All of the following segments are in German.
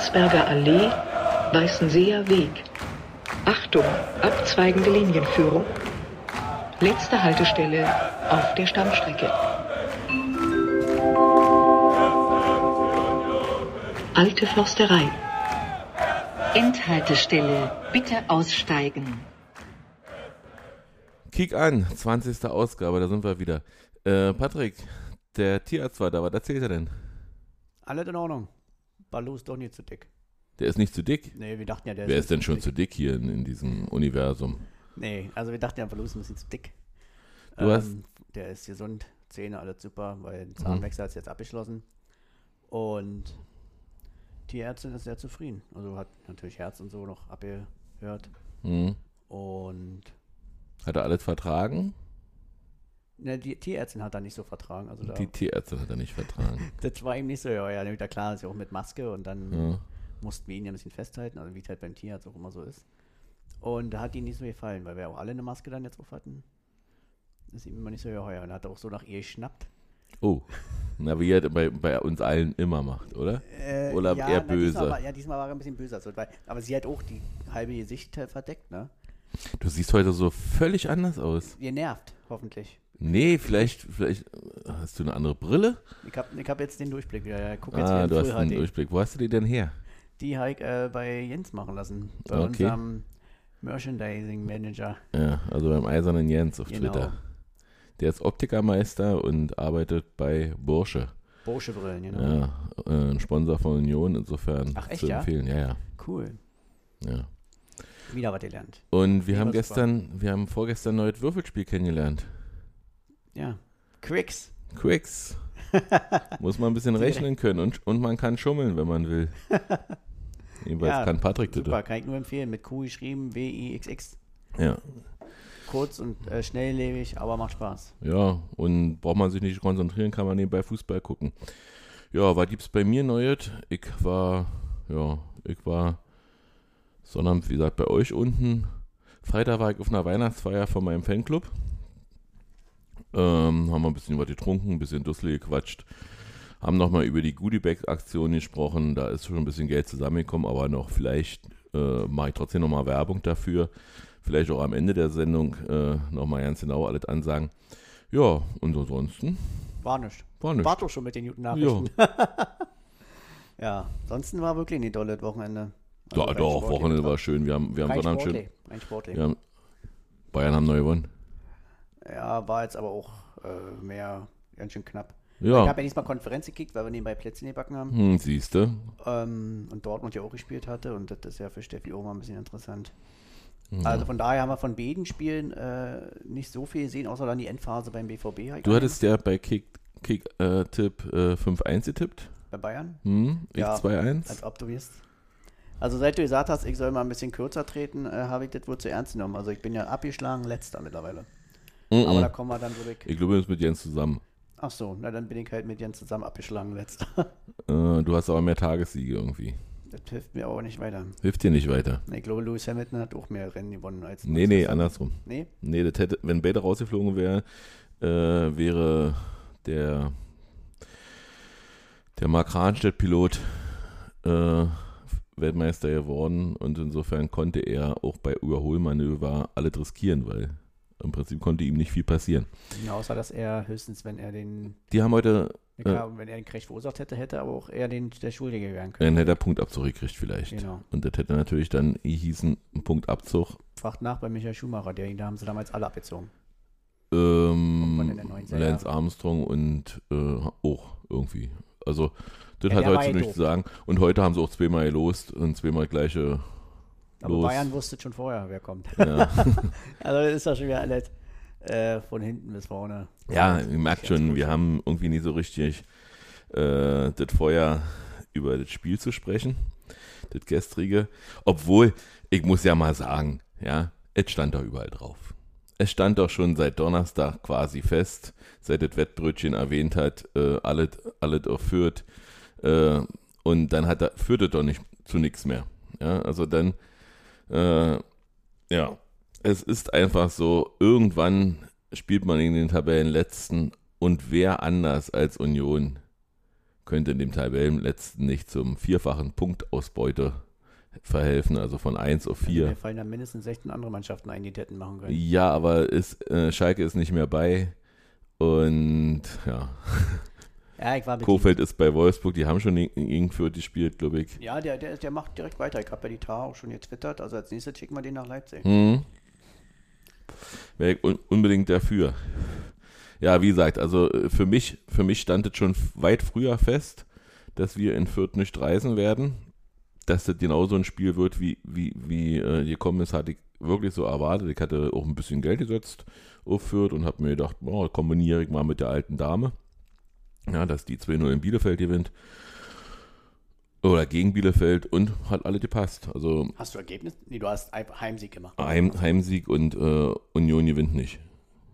Landsberger Allee, Weißenseer Weg. Achtung, abzweigende Linienführung. Letzte Haltestelle auf der Stammstrecke. Alte Försterei. Endhaltestelle. Bitte aussteigen. Kick an, 20. Ausgabe, da sind wir wieder. Äh, Patrick, der Tierarzt war da, was erzählt er denn? Alles in Ordnung. Baloo ist doch nicht zu dick. Der ist nicht zu dick? Nee, wir dachten ja, der Wer ist ist denn schon dick. zu dick hier in, in diesem Universum? Nee, also wir dachten ja, Baloo ist ein bisschen zu dick. Ähm, Du hast- Der ist gesund, Zähne, alles super, weil Mhm. der Zahnwechsel ist jetzt abgeschlossen. Und die Ärztin ist sehr zufrieden. Also hat natürlich Herz und so noch abgehört. Hm. Und Hat er alles vertragen? Ne, die Tierärztin hat da nicht so vertragen. Also da, Die Tierärztin hat er nicht vertragen. das war ihm nicht so, ja, ja, da klar ist ja auch mit Maske und dann Ja. mussten wir ihn ja ein bisschen festhalten, also wie es halt beim Tierarzt auch immer so ist. Und da hat ihm nicht so gefallen, weil wir auch alle eine Maske dann jetzt auf hatten. Das ist ihm immer nicht so geheuer. Und hat auch so nach ihr geschnappt. Oh, na wie er bei, bei uns allen immer macht, oder? Äh, Oder ja, eher na, Diesmal böse? war, ja, diesmal war er ein bisschen böser. So, weil, aber sie hat auch die halbe Gesicht äh, verdeckt, ne? Du siehst heute so völlig anders aus. Ihr nervt, hoffentlich. Nee, vielleicht, vielleicht hast du eine andere Brille? Ich habe ich hab jetzt den Durchblick wieder. Ja, guck jetzt Ah, wieder du hast einen HD. Durchblick. Wo hast du die denn her? Die habe ich äh, bei Jens machen lassen. Bei Okay. unserem Merchandising Manager. Ja, also beim Eisernen Jens auf Genau. Twitter. Der ist Optikermeister und arbeitet bei Bursche. Bursche-Brillen, genau. Ja, äh, ein Sponsor von Union, insofern Ach, echt, zu ja? empfehlen. Ja, ja. Cool. ja. Wieder was gelernt. Und wir Mega haben super. gestern, wir haben vorgestern ein neues Würfelspiel kennengelernt. Ja. Quicks. Quicks. Muss man ein bisschen rechnen können und, und man kann schummeln, wenn man will. Jedenfalls Ja, kann Patrick das. Super, kann ich nur empfehlen. Mit Q geschrieben, W-I-X-X. Ja. Kurz und äh, schnelllebig, aber macht Spaß. ja, und braucht man sich nicht konzentrieren, kann man nebenbei Fußball gucken. Ja, was gibt's bei mir Neues? Ich war, ja, ich war Sonnabend, wie gesagt, bei euch unten. Freitag war ich auf einer Weihnachtsfeier von meinem Fanclub. Ähm, haben wir ein bisschen was getrunken, ein bisschen dusselig gequatscht. Haben nochmal über die Goodiebag-Aktion gesprochen. Da ist schon ein bisschen Geld zusammengekommen, aber noch vielleicht äh, mache ich trotzdem nochmal Werbung dafür. Vielleicht auch am Ende der Sendung äh, nochmal ganz genau alles ansagen. Ja, und ansonsten War nicht. war nichts. War doch schon mit den guten Nachrichten. Ja, ansonsten war wirklich ein tolles Wochenende. Also Ja, doch, Wochenende war schön. Wir haben, wir haben Sonnabend schön. Rein sportlich. Wir haben, Bayern haben neu gewonnen. Ja, war jetzt aber auch äh, mehr ganz schön knapp. Ich Ja, habe ja diesmal Konferenz gekickt, weil wir nebenbei Plätzchen gebacken haben. hm, siehste. Ähm, und Dortmund ja auch gespielt hatte. Und das ist ja für Steffi auch mal ein bisschen interessant. Mhm. Also von daher haben wir von beiden Spielen äh, nicht so viel gesehen, außer dann die Endphase beim BVB. Du hattest ja bei Kick, Kick äh, Tipp äh, 5-1 getippt. bei Bayern. Hm, ich Ja, 2-1. Als ob du wirst. Also seit du gesagt hast, ich soll mal ein bisschen kürzer treten, äh, habe ich das wohl zu ernst genommen. Also ich bin ja abgeschlagen letzter mittlerweile. Mhm. Aber da kommen wir dann zurück. Ich glaube, wir sind mit Jens zusammen. Ach so, na dann bin ich halt mit Jens zusammen abgeschlagen letzter. Äh, du hast aber mehr Tagessiege irgendwie. Das hilft mir aber nicht weiter. Hilft dir nicht weiter. Ich glaube, Lewis Hamilton hat auch mehr Rennen gewonnen als Nee, nee, andersrum. Nee? Nee, das hätte, wenn beide rausgeflogen wäre, äh, wäre der, der Mark Rahnstedt-Pilot äh, Weltmeister geworden und insofern konnte er auch bei Überholmanöver alles riskieren, weil im Prinzip konnte ihm nicht viel passieren. Ja, außer dass er höchstens, wenn er den, Die haben heute, ja, klar, wenn er den Crash verursacht hätte, hätte aber auch er den der Schuldige werden äh, können. dann hätte er Punktabzug gekriegt vielleicht. Genau. Und das hätte natürlich dann hießen, ein Punktabzug. Fragt nach bei Michael Schumacher, der, da haben sie damals alle abgezogen. Ähm, Irgendwann in den 90er Lance. Armstrong und äh, auch irgendwie. Also, das Ja, hat heute nichts zu sagen. Und heute haben sie auch zweimal gelost und zweimal gleiche. Aber Los. Bayern wusste schon vorher, wer kommt. Ja, Also das ist ja schon wieder alles äh, von hinten bis vorne. ja ihr merkt schon, wir haben irgendwie nie so richtig äh, das Feuer über das Spiel zu sprechen, das gestrige. Obwohl, ich muss ja mal sagen, ja, es stand da überall drauf. Es stand doch schon seit Donnerstag quasi fest, seit das Wettbrötchen erwähnt hat, äh, alles, alles auf Fürth. Äh, und dann hat er, führte doch nicht zu nichts mehr. Ja, also dann, äh, ja, es ist einfach so, irgendwann spielt man in den Tabellenletzten und wer anders als Union könnte in dem Tabellenletzten nicht zum vierfachen Punktausbeute verhelfen, also von 1 auf 4. Mir fallen da mindestens 16 andere Mannschaften ein, die hätten machen können. Ja, aber ist, äh, Schalke ist nicht mehr bei und ja, Ja, ich war mit Kofeld ist bei Wolfsburg, die haben schon gegen Fürth gespielt, glaube ich. Ja, der, der, der macht direkt weiter. Ich habe ja die Tar auch schon getwittert. Also als nächstes schicken wir den nach Leipzig. Mhm. Wäre ich un unbedingt dafür. Ja, wie gesagt, also äh, für mich, für mich stand es schon weit früher fest, dass wir in Fürth nicht reisen werden. Dass das genauso ein Spiel wird, wie, wie, wie äh, gekommen ist, hatte ich wirklich so erwartet. Ich hatte auch ein bisschen Geld gesetzt auf Fürth und habe mir gedacht, oh, kombiniere ich mal mit der alten Dame. Ja, dass die 2-0 in Bielefeld gewinnt. Oder gegen Bielefeld und hat alle gepasst. Also Hast du Ergebnis? Nee, du hast Heimsieg gemacht. Heim, Heimsieg und äh, Union gewinnt nicht.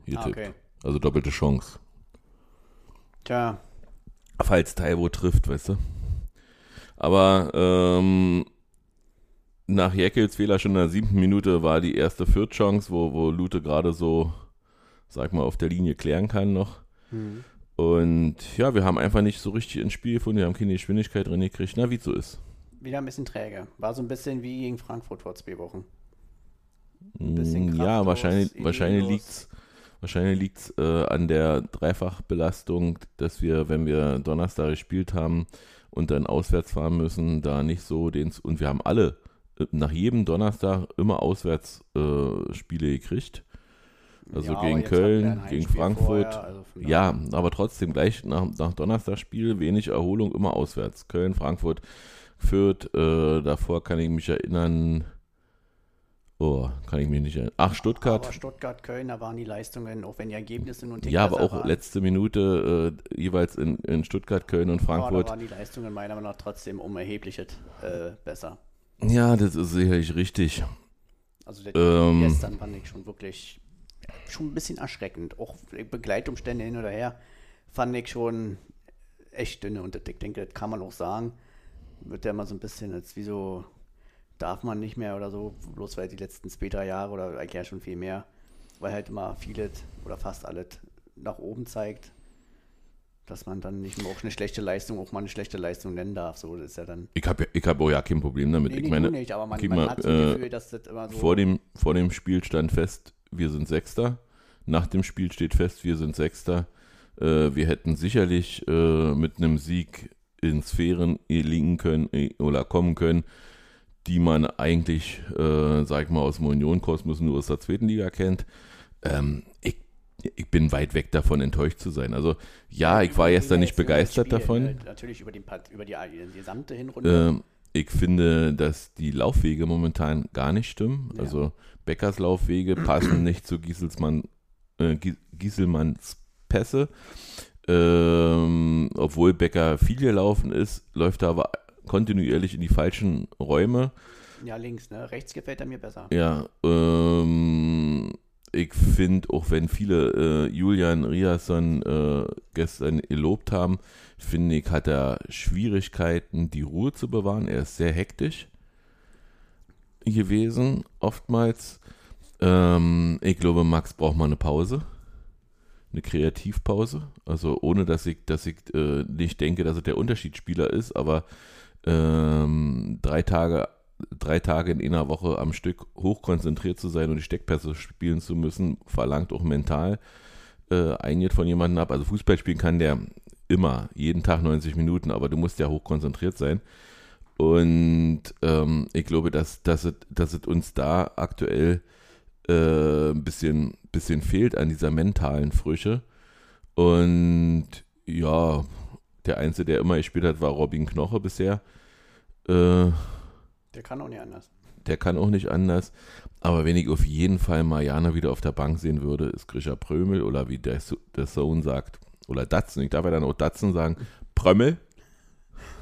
Hier Ah, okay. Also doppelte Chance. Tja, Falls Taiwo trifft, weißt du. Aber ähm, nach Jeckels Fehler schon in der siebten Minute war die erste Viert-Chance, wo, wo Lute gerade so, sag mal, auf der Linie klären kann noch. Mhm. Und ja, wir haben einfach nicht so richtig ins Spiel gefunden, wir haben keine Geschwindigkeit drin gekriegt. Na, wie es so ist. wieder ein bisschen träge. War so ein bisschen wie gegen Frankfurt vor zwei Wochen. bisschen Mm, ja, kraftlos, wahrscheinlich, wahrscheinlich ideenlos. liegt's wahrscheinlich liegt's äh, an der Dreifachbelastung, dass wir, wenn wir Donnerstag gespielt haben und dann auswärts fahren müssen, da nicht so den und wir haben alle äh, nach jedem Donnerstag immer Auswärtsspiele äh, Spiele gekriegt. Also Ja, gegen Köln, gegen Frankfurt. vorher, also Ja, aber trotzdem gleich nach, nach Donnerstagsspiel wenig Erholung, immer auswärts. Köln, Frankfurt, Fürth, äh, davor kann ich mich erinnern. Oh, kann ich mich nicht erinnern. Ach, Stuttgart. Aber Stuttgart, Köln, da waren die Leistungen, auch wenn die Ergebnisse nun Ja, aber auch waren. letzte Minute äh, jeweils in, in Stuttgart, Köln und Aber da Frankfurt. waren die Leistungen meiner Meinung nach trotzdem um erhebliches äh, besser. Ja, das ist sicherlich richtig. Also der Ähm. gestern fand ich schon wirklich schon ein bisschen erschreckend. Auch Begleitumstände hin oder her fand ich schon echt dünne. Und ich denke, das kann man auch sagen. Wird ja immer so ein bisschen als wie so, darf man nicht mehr oder so, bloß weil die letzten zwei, drei Jahre oder eigentlich ja schon viel mehr, weil halt immer vieles oder fast alles nach oben zeigt, dass man dann nicht mehr auch eine schlechte Leistung, auch mal eine schlechte Leistung nennen darf. So, das ist ja dann. Ich habe ich hab auch ja kein Problem damit. Nee, ich meine, nicht, aber man, man mal, hat so äh, Gefühl, dass das immer so. vor, dem, vor dem Spiel stand fest, wir sind Sechster. Nach dem Spiel steht fest, wir sind Sechster. Äh, wir hätten sicherlich äh, mit einem Sieg in Sphären liegen können äh, oder kommen können, die man eigentlich, äh, sag ich mal, aus dem Union-Kosmos nur aus der zweiten Liga kennt. Ähm, ich, ich bin weit weg davon, enttäuscht zu sein. Also ja, ich war gestern nicht begeistert davon. äh, Natürlich über, den, über die, die gesamte Hinrunde. Ähm, ich finde, dass die Laufwege momentan gar nicht stimmen. Ja. Also Beckers Laufwege passen nicht zu Gieselsmann, äh, Gie- Gieselmanns Pässe. Ähm, obwohl Becker viel gelaufen ist, läuft er aber kontinuierlich in die falschen Räume. ja, links, ne? Rechts gefällt er mir besser. Ja, ähm, ich finde, auch wenn viele äh, Julian Riasson äh, gestern gelobt haben, finde ich, hat er Schwierigkeiten, die Ruhe zu bewahren. Er ist sehr hektisch gewesen, oftmals. Ähm, ich glaube, Max braucht mal eine Pause. Eine Kreativpause. Also ohne, dass ich, dass ich äh, nicht denke, dass er der Unterschiedsspieler ist, aber ähm, drei Tage drei Tage in einer Woche am Stück hochkonzentriert zu sein und die Steckpässe spielen zu müssen, verlangt auch mental äh, einiges von jemandem ab. Also Fußball spielen kann der immer, jeden Tag 90 Minuten, aber du musst ja hochkonzentriert sein. Und ähm, ich glaube, dass, dass, es, dass es uns da aktuell äh, ein bisschen, bisschen fehlt an dieser mentalen Frische. Und ja, der Einzige, der immer gespielt hat, war Robin Knoche bisher. Äh, Der kann auch nicht anders. der kann auch nicht anders. Aber wenn ich auf jeden Fall Mariana wieder auf der Bank sehen würde, ist Grisha Prömel oder wie der, der Sohn sagt, oder Datsen, ich darf ja dann auch Datsen sagen, Prömmel,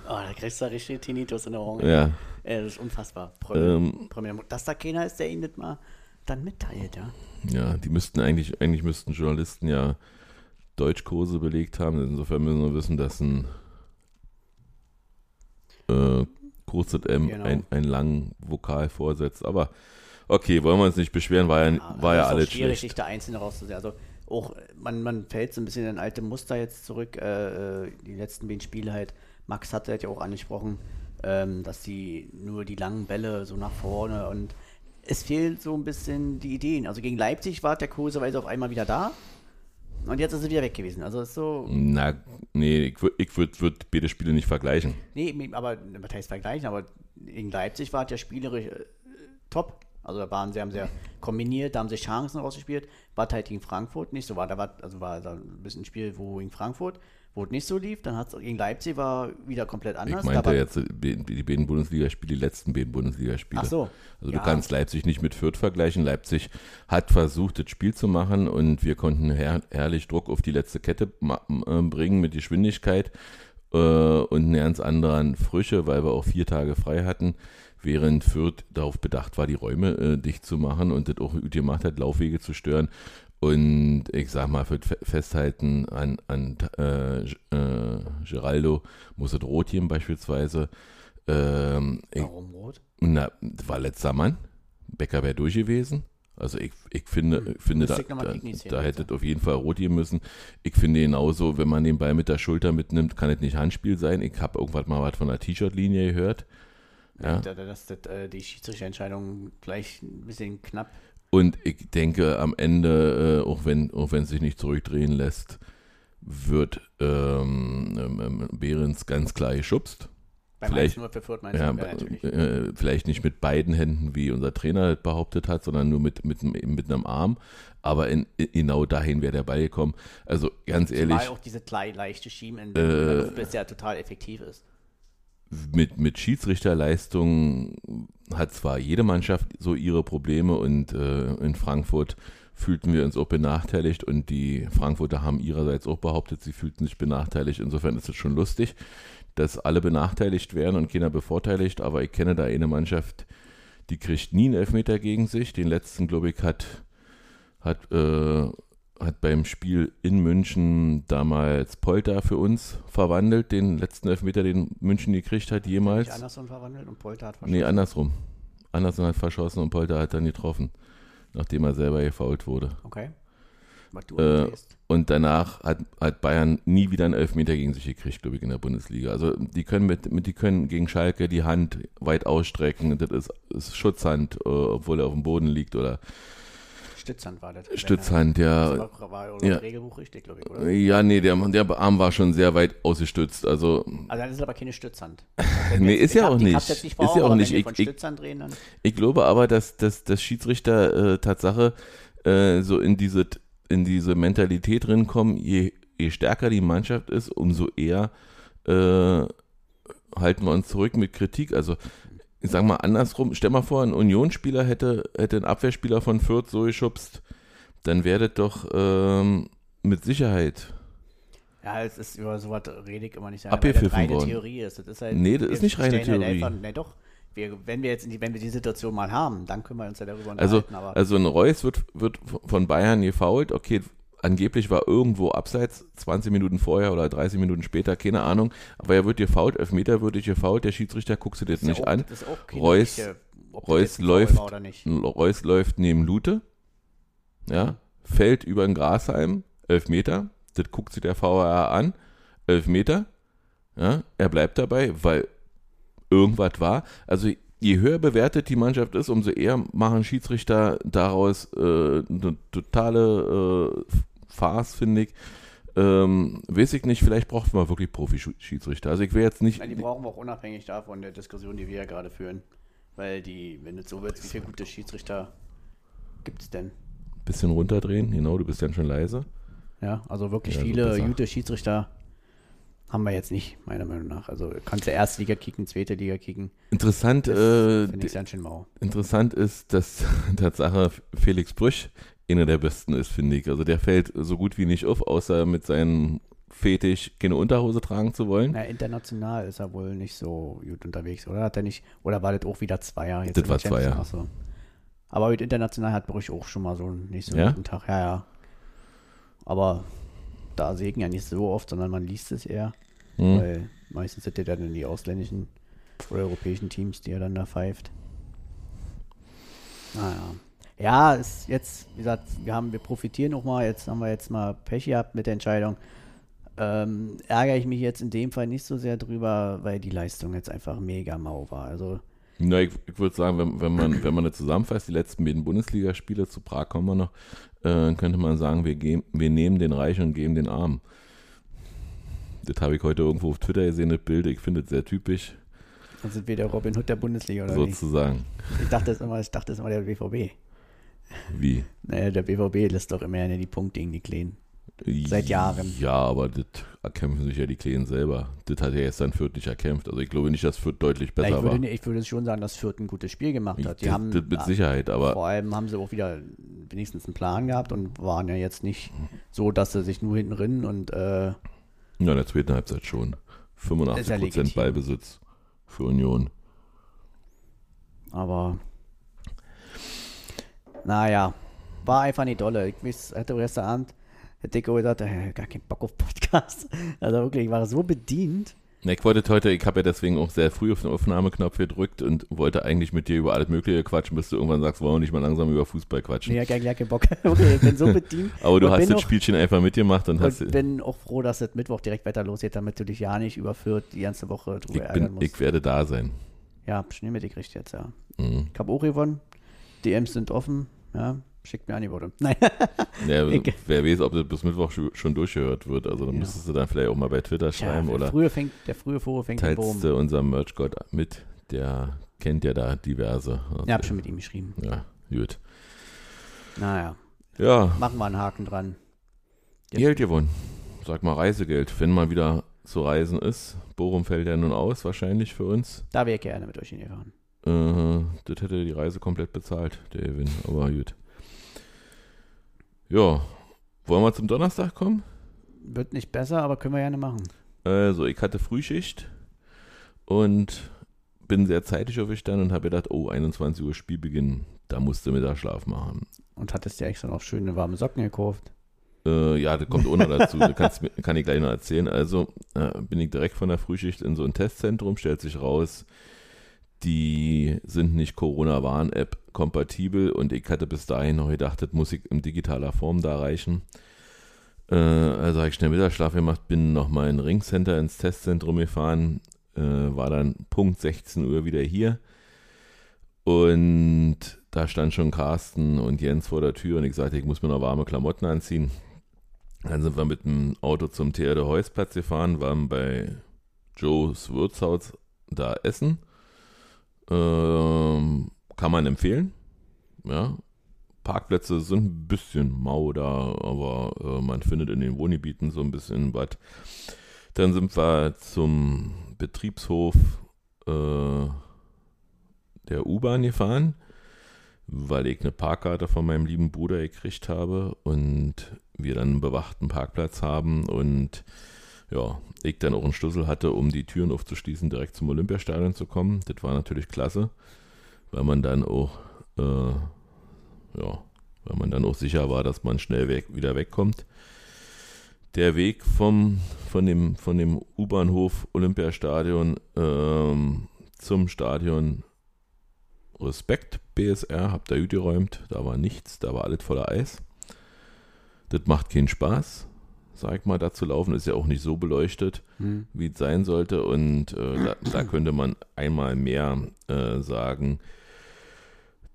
Oh, da kriegst du richtig Tinnitus in der Ohren. ja, Äh, das ist unfassbar. Prömmel. ähm, Prömmel. Dass da keiner ist, der ihn das mal dann mitteilt, ja. ja, die müssten eigentlich, eigentlich müssten Journalisten ja Deutschkurse belegt haben. Insofern müssen wir wissen, dass ein äh, Kurz M Genau. ein, einen langen Vokal vorsetzt. Aber okay, wollen wir uns nicht beschweren, war ja, Ah, war ja alles schwierig, schlecht. sich da einzeln rauszusehen. Also auch, man, man fällt so ein bisschen in alte Muster jetzt zurück. Äh, äh, die letzten beiden Spiele halt. Max hatte das ja auch angesprochen, ähm, dass die nur die langen Bälle so nach vorne und es fehlt so ein bisschen die Ideen. Also gegen Leipzig war der kurioserweise auf einmal wieder da. Und jetzt ist er wieder weg gewesen. Also ist so. Na, nee, ich würde ich würd, würd beide Spiele nicht vergleichen. Nee, aber was heißt vergleichen? Aber gegen Leipzig war ja spielerisch äh, top. Also da waren sie, haben sehr kombiniert, da haben sie Chancen rausgespielt. War halt gegen Frankfurt nicht so. War da war, also war da ein bisschen ein Spiel, wo gegen Frankfurt, wo es nicht so lief. Dann hat es gegen Leipzig war wieder komplett anders. Ich meinte Da war- jetzt die beiden Bundesligaspiele, die letzten beiden Bundesligaspiele. Ach so. Also Ja. du kannst Leipzig nicht mit Fürth vergleichen. Leipzig hat versucht, das Spiel zu machen und wir konnten her herrlich Druck auf die letzte Kette äh, bringen mit Geschwindigkeit äh, und einer ganz anderen Frische, weil wir auch vier Tage frei hatten, während Fürth darauf bedacht war, die Räume äh, dicht zu machen und das auch gut gemacht hat, Laufwege zu stören. Und ich sag mal, für Festhalten an, an äh, äh, Geraldo muss es rot geben beispielsweise. Ähm, ich, Warum rot? na, war letzter Mann. Becker wäre durch gewesen. Also ich, ich finde, ich finde da, ich da, da jetzt. hätte es auf jeden Fall rot gehen müssen. Ich finde genauso, wenn man den Ball mit der Schulter mitnimmt, kann es nicht Handspiel sein. Ich habe irgendwas mal was von der T-Shirt-Linie gehört. Ja. Da, da, dass das, äh, die Schiedsrichterentscheidung gleich ein bisschen knapp. Und ich denke, am Ende, äh, auch wenn auch wenn es sich nicht zurückdrehen lässt, wird ähm, ähm, Behrens ganz klar geschubst. Beim Vielleicht- 1-0 für Fürth meinst Ja, natürlich. äh, vielleicht nicht mit beiden Händen, wie unser Trainer behauptet hat, sondern nur mit, mit, mit einem Arm. Aber in, genau dahin wäre der Ball gekommen. Also ganz ehrlich, Zumal auch diese leichte Schieben in Äh, der Luft bisher total effektiv ist. Mit, mit Schiedsrichterleistung hat zwar jede Mannschaft so ihre Probleme und äh, in Frankfurt fühlten wir uns auch benachteiligt und die Frankfurter haben ihrerseits auch behauptet, sie fühlten sich benachteiligt. Insofern ist es schon lustig, dass alle benachteiligt werden und keiner bevorteiligt, aber ich kenne da eine Mannschaft, die kriegt nie einen Elfmeter gegen sich. Den letzten, glaube ich, hat, hat, äh, hat beim Spiel in München damals Polter für uns verwandelt, den letzten Elfmeter, den München gekriegt hat jemals. Nicht Anderson verwandelt und Polter hat Nee, verschossen. andersrum. Anderson hat verschossen und Polter hat dann getroffen, nachdem er selber gefault wurde. Okay. Äh. Und danach hat, hat Bayern nie wieder einen Elfmeter gegen sich gekriegt, glaube ich, in der Bundesliga. Also die können mit, mit die können gegen Schalke die Hand weit ausstrecken. Das ist, ist Schutzhand, äh, obwohl er auf dem Boden liegt oder Stützhand war das. Stützhand, Das ja. war, war oder Ja. Regelbuch richtig, glaube ich, oder? Ja, nee, der, der Arm war schon sehr weit ausgestützt. Also Also dann ist aber keine Stützhand. Nee, ist ja auch nicht. Nicht Ist ja auch nicht. Wenn wir Ich- von ich- Stützhand reden, Ich glaube aber, dass, dass, dass Schiedsrichter äh, Tatsache äh, so in diese, in diese Mentalität drinkommen, je, je stärker die Mannschaft ist, umso eher äh, halten wir uns zurück mit Kritik. Also ich sag mal andersrum, stell mal vor, ein Unionsspieler hätte, hätte ein Abwehrspieler von Fürth so geschubst, dann das doch ähm, mit Sicherheit. Ja, es ist über sowas rede ich immer nicht. Abgepfiffen weil das reine worden. Theorie ist. Das ist halt, Nee, das ist nicht reine halt Theorie. Einfach, nee, doch. Wir, wenn wir jetzt die, wenn wir die Situation mal haben, dann können wir uns ja darüber Also, unterhalten. Aber also ein Reus wird, wird von Bayern gefault. Okay, angeblich war irgendwo abseits, 20 Minuten vorher oder 30 Minuten später, keine Ahnung. Aber er wird gefault, Elfmeter wird gefault. Der Schiedsrichter guckt sich das ja nicht auch, an. das ist auch keine Reus- richtige- Reus läuft-. Reus läuft neben Lute, ja, fällt über den Grashalm, Elfmeter. Das guckt sich der VAR an, Elfmeter. Ja, er bleibt dabei, weil irgendwas war. Also je höher bewertet die Mannschaft ist, umso eher machen Schiedsrichter daraus äh, eine totale äh, Farce, finde ich. Ähm, weiß ich nicht, vielleicht braucht man wirklich Profi-Schiedsrichter. Also ich will jetzt nicht. Nein, die brauchen wir auch unabhängig davon der Diskussion, die wir ja gerade führen. Weil die, wenn es so wird, wie viele gute Schiedsrichter gibt es denn? bisschen runterdrehen, genau, du bist dann schon leise. Ja, also wirklich Ja, viele gute Schiedsrichter haben wir jetzt nicht, meiner Meinung nach. Also kannst du erste Liga kicken, zweite Liga kicken. Interessant, Das äh, ich ganz schön mau. interessant ist, dass Tatsache Felix Brüch einer der besten ist, finde ich. Also der fällt so gut wie nicht auf, außer mit seinem Fetisch keine Unterhose tragen zu wollen. Na, international ist er wohl nicht so gut unterwegs, oder? Hat er nicht, oder war das auch wieder Zweier? Jetzt Das in war Champions- Zweier. So. Aber mit international hat Brüch auch schon mal so einen nicht so Ja? guten Tag. Ja, ja. Aber da sägen ja nicht so oft, sondern man liest es eher. Hm. Weil meistens sind ja dann die ausländischen oder europäischen Teams, die er dann da pfeift. Naja. Ja, ist jetzt, wie gesagt, wir haben, wir profitieren auch mal, jetzt haben wir jetzt mal Pech gehabt mit der Entscheidung. Ähm, ärgere ich mich jetzt in dem Fall nicht so sehr drüber, weil die Leistung jetzt einfach mega mau war. Also Na, ich, ich würde sagen, wenn, wenn, man, wenn man eine zusammenfasst, die letzten beiden Bundesligaspiele zu Prag kommen wir noch, äh, könnte man sagen, wir, geben, wir nehmen den Reichen und geben den Armen. Das habe ich heute irgendwo auf Twitter gesehen, das Bild. Ich finde es sehr typisch, dann sind wir der Robin Hood der Bundesliga oder nicht? sozusagen. Ich dachte das immer, ich dachte das immer der BVB. Wie? Naja, der BVB lässt doch immer die Punkte gegen die Kleinen. Seit Jahren. Ja, aber das erkämpfen sich ja die Kleinen selber. Das hat ja jetzt dann Fürth nicht erkämpft. Also ich glaube nicht, dass Fürth deutlich besser ich, war. würde, ich würde schon sagen, dass Fürth ein gutes Spiel gemacht hat. Die das, haben das mit Sicherheit, aber vor allem haben sie auch wieder wenigstens einen Plan gehabt und waren ja jetzt nicht so, dass sie sich nur hinten rinnen und äh, ja, in der zweiten Halbzeit schon. 85% Ist ja legitim. Ballbesitz für Union. aber naja, war einfach nicht dolle. Ich weiß, hatte gestern Abend, hätte ich gesagt, äh, gar keinen Bock auf Podcast. Also wirklich, ich war so bedient. Ich wollte heute, ich habe ja deswegen auch sehr früh auf den Aufnahmeknopf gedrückt und wollte eigentlich mit dir über alles Mögliche quatschen, bis du irgendwann sagst, wollen wir nicht mal langsam über Fußball quatschen. Ja, gar, keinen Bock. Okay, ich bin so bedient. Aber du und hast das auch- Spielchen einfach mitgemacht und hast. Und bin auch froh, dass es Mittwoch direkt weiter losgeht, damit du dich ja nicht überführt die ganze Woche drüber Ich, ärgern bin, musst. ich werde da sein. ja, Schnee mit gekriegt jetzt, ja. Mhm. Ich habe auch gewonnen. DMs sind offen. Ja, schickt mir Angebote. Nein. Ja, wer weiß, ob das bis Mittwoch schon durchgehört wird. Also dann Ja. müsstest du dann vielleicht auch mal bei Twitter schreiben der oder frühe fängt, der frühe Vogel fängt den teilst Boom. du unserem Merch-Gott mit. Der kennt ja da diverse. Also, Ja, hab schon mit ihm geschrieben. Ja, gut. Naja, Ja, machen wir einen Haken dran. Jetzt- Geld gewonnen. Sag mal Reisegeld. Wenn mal wieder zu reisen ist. Bochum fällt ja nun aus, wahrscheinlich für uns. Da wäre ich gerne mit euch hingefahren. Äh, das hätte die Reise komplett bezahlt, der Gewinn. Aber gut. Ja, wollen wir zum Donnerstag kommen? Wird nicht besser, aber können wir gerne machen. Also, ich hatte Frühschicht und bin sehr zeitig aufgestanden und habe gedacht, oh, 21 Uhr Spielbeginn, da musste Mittagsschlaf machen. Und hattest ja extra noch schöne warme Socken gekauft. Äh, ja, das kommt auch noch dazu. Das kannst, kann ich gleich noch erzählen. Also äh, bin ich direkt von der Frühschicht in so ein Testzentrum, stellt sich raus, die sind nicht Corona-Warn-App kompatibel und ich hatte bis dahin noch gedacht, das muss ich in digitaler Form da reichen. Äh, also habe ich schnell Mittagsschlaf gemacht, bin nochmal in Ringcenter ins Testzentrum gefahren, äh, war dann Punkt 16 Uhr wieder hier und da stand schon Carsten und Jens vor der Tür und ich sagte, ich muss mir noch warme Klamotten anziehen. Dann sind wir mit dem Auto zum Theater Heusplatz gefahren, waren bei Joes Wirtshaus da essen. Ähm, kann man empfehlen. Ja. Parkplätze sind ein bisschen mau da, aber äh, man findet in den Wohngebieten so ein bisschen was. Dann sind wir zum Betriebshof äh, der U-Bahn gefahren, weil ich eine Parkkarte von meinem lieben Bruder gekriegt habe und wir dann einen bewachten Parkplatz haben und ja, ich dann auch einen Schlüssel hatte, um die Türen aufzuschließen, direkt zum Olympiastadion zu kommen. Das war natürlich klasse, weil man dann auch, äh, ja, weil man dann auch sicher war, dass man schnell weg, wieder wegkommt. Der Weg vom, von dem, von dem U-Bahnhof Olympiastadion ähm, zum Stadion Respekt BSR, hab da gut geräumt, da war nichts, da war alles voller Eis. Das macht keinen Spaß, sag ich mal, da zu laufen, ist ja auch nicht so beleuchtet, Hm. wie es sein sollte und äh, da, da könnte man einmal mehr äh, sagen,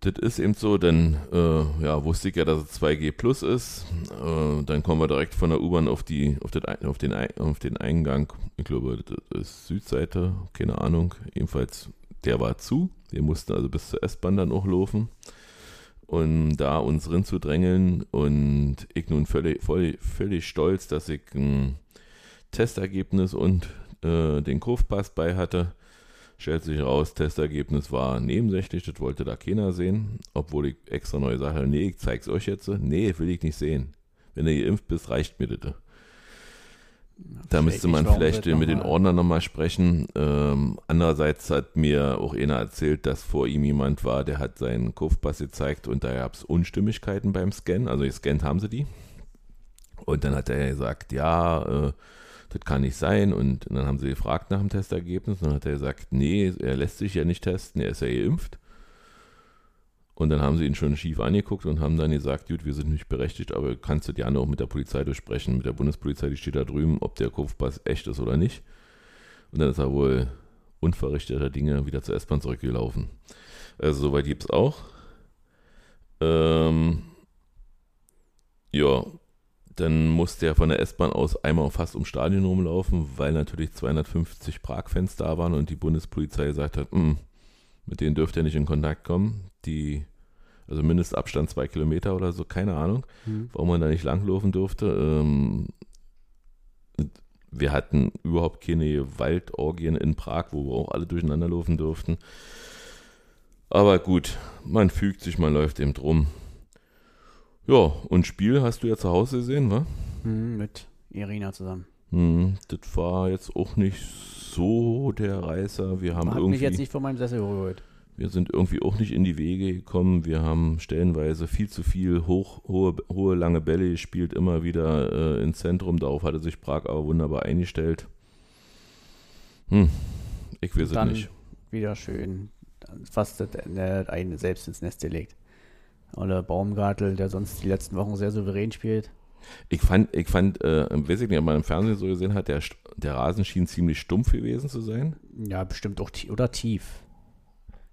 das ist eben so, denn äh, ja, wusste ich ja, dass es 2G Plus ist. Äh, dann kommen wir direkt von der U-Bahn auf, die, auf, den, Ein- auf, den, auf den Eingang. Ich glaube, das ist Südseite, keine Ahnung. Jedenfalls, der war zu. Wir mussten also bis zur S-Bahn dann auch laufen. Und da uns drin zu drängeln und ich nun völlig, voll, völlig stolz, dass ich ein Testergebnis und äh, den Kurvpass bei hatte. Stellt sich raus, Testergebnis war nebensächlich, das wollte da keiner sehen, obwohl ich extra neu sage, nee, ich zeig's euch jetzt. Nee, will ich nicht sehen. Wenn du geimpft bist, reicht mir das. Da müsste man vielleicht mit den noch mal- Ordnern nochmal sprechen. Ähm, andererseits hat mir auch einer erzählt, dass vor ihm jemand war, der hat seinen Kurvpass gezeigt und da gab es Unstimmigkeiten beim Scannen. Also gescannt haben sie die. Und dann hat er gesagt, ja, äh, das kann nicht sein. Und dann haben sie gefragt nach dem Testergebnis. Und dann hat er gesagt, nee, er lässt sich ja nicht testen, er ist ja geimpft. Und dann haben sie ihn schon schief angeguckt und haben dann gesagt, gut, wir sind nicht berechtigt, aber kannst du gerne auch mit der Polizei durchsprechen, mit der Bundespolizei, die steht da drüben, ob der Kopfpass echt ist oder nicht. Und dann ist er wohl unverrichteter Dinge wieder zur S-Bahn zurückgelaufen. Also soweit gibt es auch. Ähm, ja, dann musste er von der S-Bahn aus einmal fast ums Stadion rumlaufen, weil natürlich 250 Prag-Fans da waren und die Bundespolizei gesagt hat, "Mm, mit denen dürft ihr nicht in Kontakt kommen. Die, also Mindestabstand zwei Kilometer oder so, keine Ahnung, Mhm. warum man da nicht langlaufen durfte. Ähm, wir hatten überhaupt keine Waldorgien in Prag, wo wir auch alle durcheinander laufen durften. Aber gut, man fügt sich, man läuft eben drum. Ja, und Spiel hast du ja zu Hause gesehen, wa? Mhm, mit Irina zusammen. Hm, das war jetzt auch nicht so der Reißer. Wir haben Hat mich irgendwie, jetzt nicht von meinem Sessel geholt. wir sind irgendwie auch nicht in die Wege gekommen. Wir haben stellenweise viel zu viel hoch, hohe, hohe lange Bälle gespielt, immer wieder äh, ins Zentrum. Darauf hatte sich Prag aber wunderbar eingestellt. Hm, ich weiß es nicht. wieder schön fast eine selbst ins Nest gelegt. Oder Baumgartel, der sonst die letzten Wochen sehr souverän spielt. Ich fand, ich fand, äh, weiß ich nicht, ob man im Fernsehen so gesehen hat, der, der Rasen schien ziemlich stumpf gewesen zu sein. Ja, bestimmt auch tie oder tief.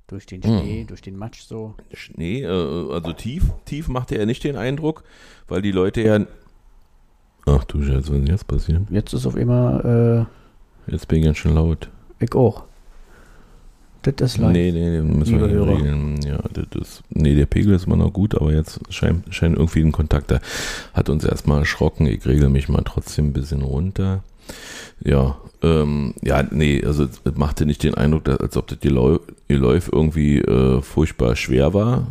Durch den Hm. Schnee, durch den Matsch so. Schnee, äh, also tief, tief machte er nicht den Eindruck, weil die Leute ja. Ach du Scheiße, was ist jetzt passieren? Jetzt ist auf immer, Jetzt bin ich ganz schön laut. äh, ich auch. Das ist live. Nee, nee, den müssen wir Hörer. regeln. Ja, das ist, nee, der Pegel ist immer noch gut, aber jetzt scheint, scheint irgendwie ein Kontakt da. Hat uns erstmal erschrocken. Ich regel mich mal trotzdem ein bisschen runter. Ja, ähm, ja, nee, also es machte nicht den Eindruck, dass, als ob das Geläu- Geläuf irgendwie äh, furchtbar schwer war.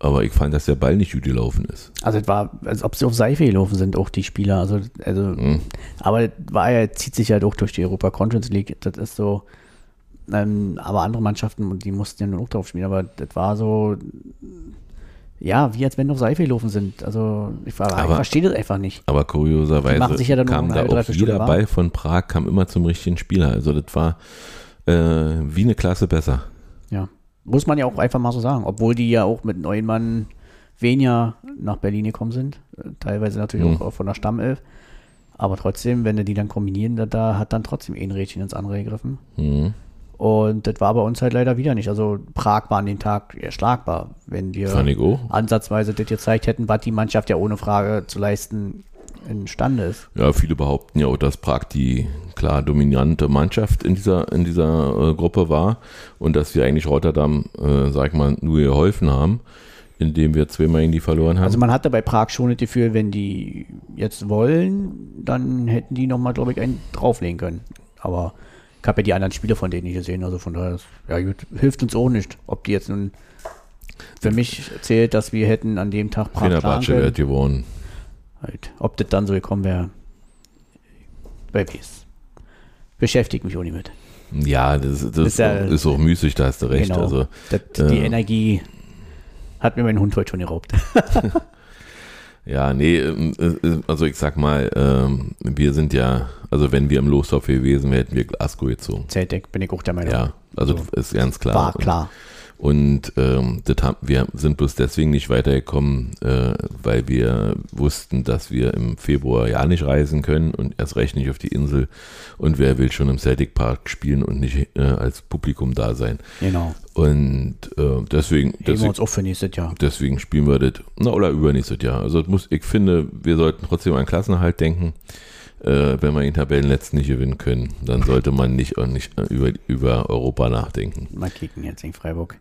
Aber ich fand, dass der Ball nicht gut gelaufen ist. Also es war, als ob sie auf Seife gelaufen sind, auch die Spieler. Also, also Mhm. aber das war ja, zieht sich ja doch durch die Europa Conference League. Das ist so. Ähm, aber andere Mannschaften, die mussten ja nur auch drauf spielen. Aber das war so, ja, wie als wenn auf Seife gelaufen sind. Also ich, ich Aber- verstehe das einfach nicht. Aber kurioserweise ja noch kam da auch jeder. Ball von Prag kam immer zum richtigen Spieler. Also das war äh, wie eine Klasse besser. Ja. Muss man ja auch einfach mal so sagen. Obwohl die ja auch mit neun Mann weniger nach Berlin gekommen sind. Äh, Teilweise natürlich Mhm. auch von der Stammelf. Aber trotzdem, wenn du die dann kombinieren, da, da hat dann trotzdem ein Rädchen ins andere gegriffen. Mhm. Und das war bei uns halt leider wieder nicht. Also Prag war an dem Tag erschlagbar, wenn wir ansatzweise das gezeigt hätten, was die Mannschaft ja ohne Frage zu leisten imstande ist. Ja, viele behaupten ja auch, dass Prag die klar dominante Mannschaft in dieser, in dieser äh, Gruppe war und dass wir eigentlich Rotterdam, äh, sag ich mal, nur geholfen haben, indem wir zweimal gegen die verloren haben. Also man hatte bei Prag schon das Gefühl, wenn die jetzt wollen, dann hätten die nochmal, glaube ich, einen drauflegen können. Aber ich habe ja die anderen Spiele von denen nicht gesehen, also von daher, ja gut, hilft uns auch nicht. Ob die jetzt nun, für mich zählt, dass wir hätten an dem Tag Fenerbahce wird gewonnen. Halt. Ob das dann so gekommen wäre, bei es Beschäftigt mich auch nicht mit. Ja, das, das Ist ist, ja- auch, ist auch müßig, da hast du recht. Genau. Also, Das, die äh, Energie hat mir mein Hund heute schon geraubt. Ja, nee, ähm, äh, also ich sag mal, ähm, wir sind ja, also wenn wir im Losdorf gewesen wären, hätten wir Glasgow gezogen. Zeltdeck bin ich auch der Meinung. Ja, also So. ist ganz klar. War klar. Und ähm, das haben, wir sind bloß deswegen nicht weitergekommen, äh, weil wir wussten, dass wir im Februar ja nicht reisen können und erst recht nicht auf die Insel. Und wer will schon im Celtic Park spielen und nicht äh, als Publikum da sein? Genau. Und äh, deswegen, deswegen, uns auf für nächstes Jahr. deswegen spielen wir das, na oder übernächstes Jahr. Also muss, ich finde, wir sollten trotzdem an Klassenerhalt denken. Äh, wenn wir den Tabellenletzten nicht gewinnen können, dann sollte man nicht, auch nicht äh, über, über Europa nachdenken. Mal kicken jetzt in Freiburg.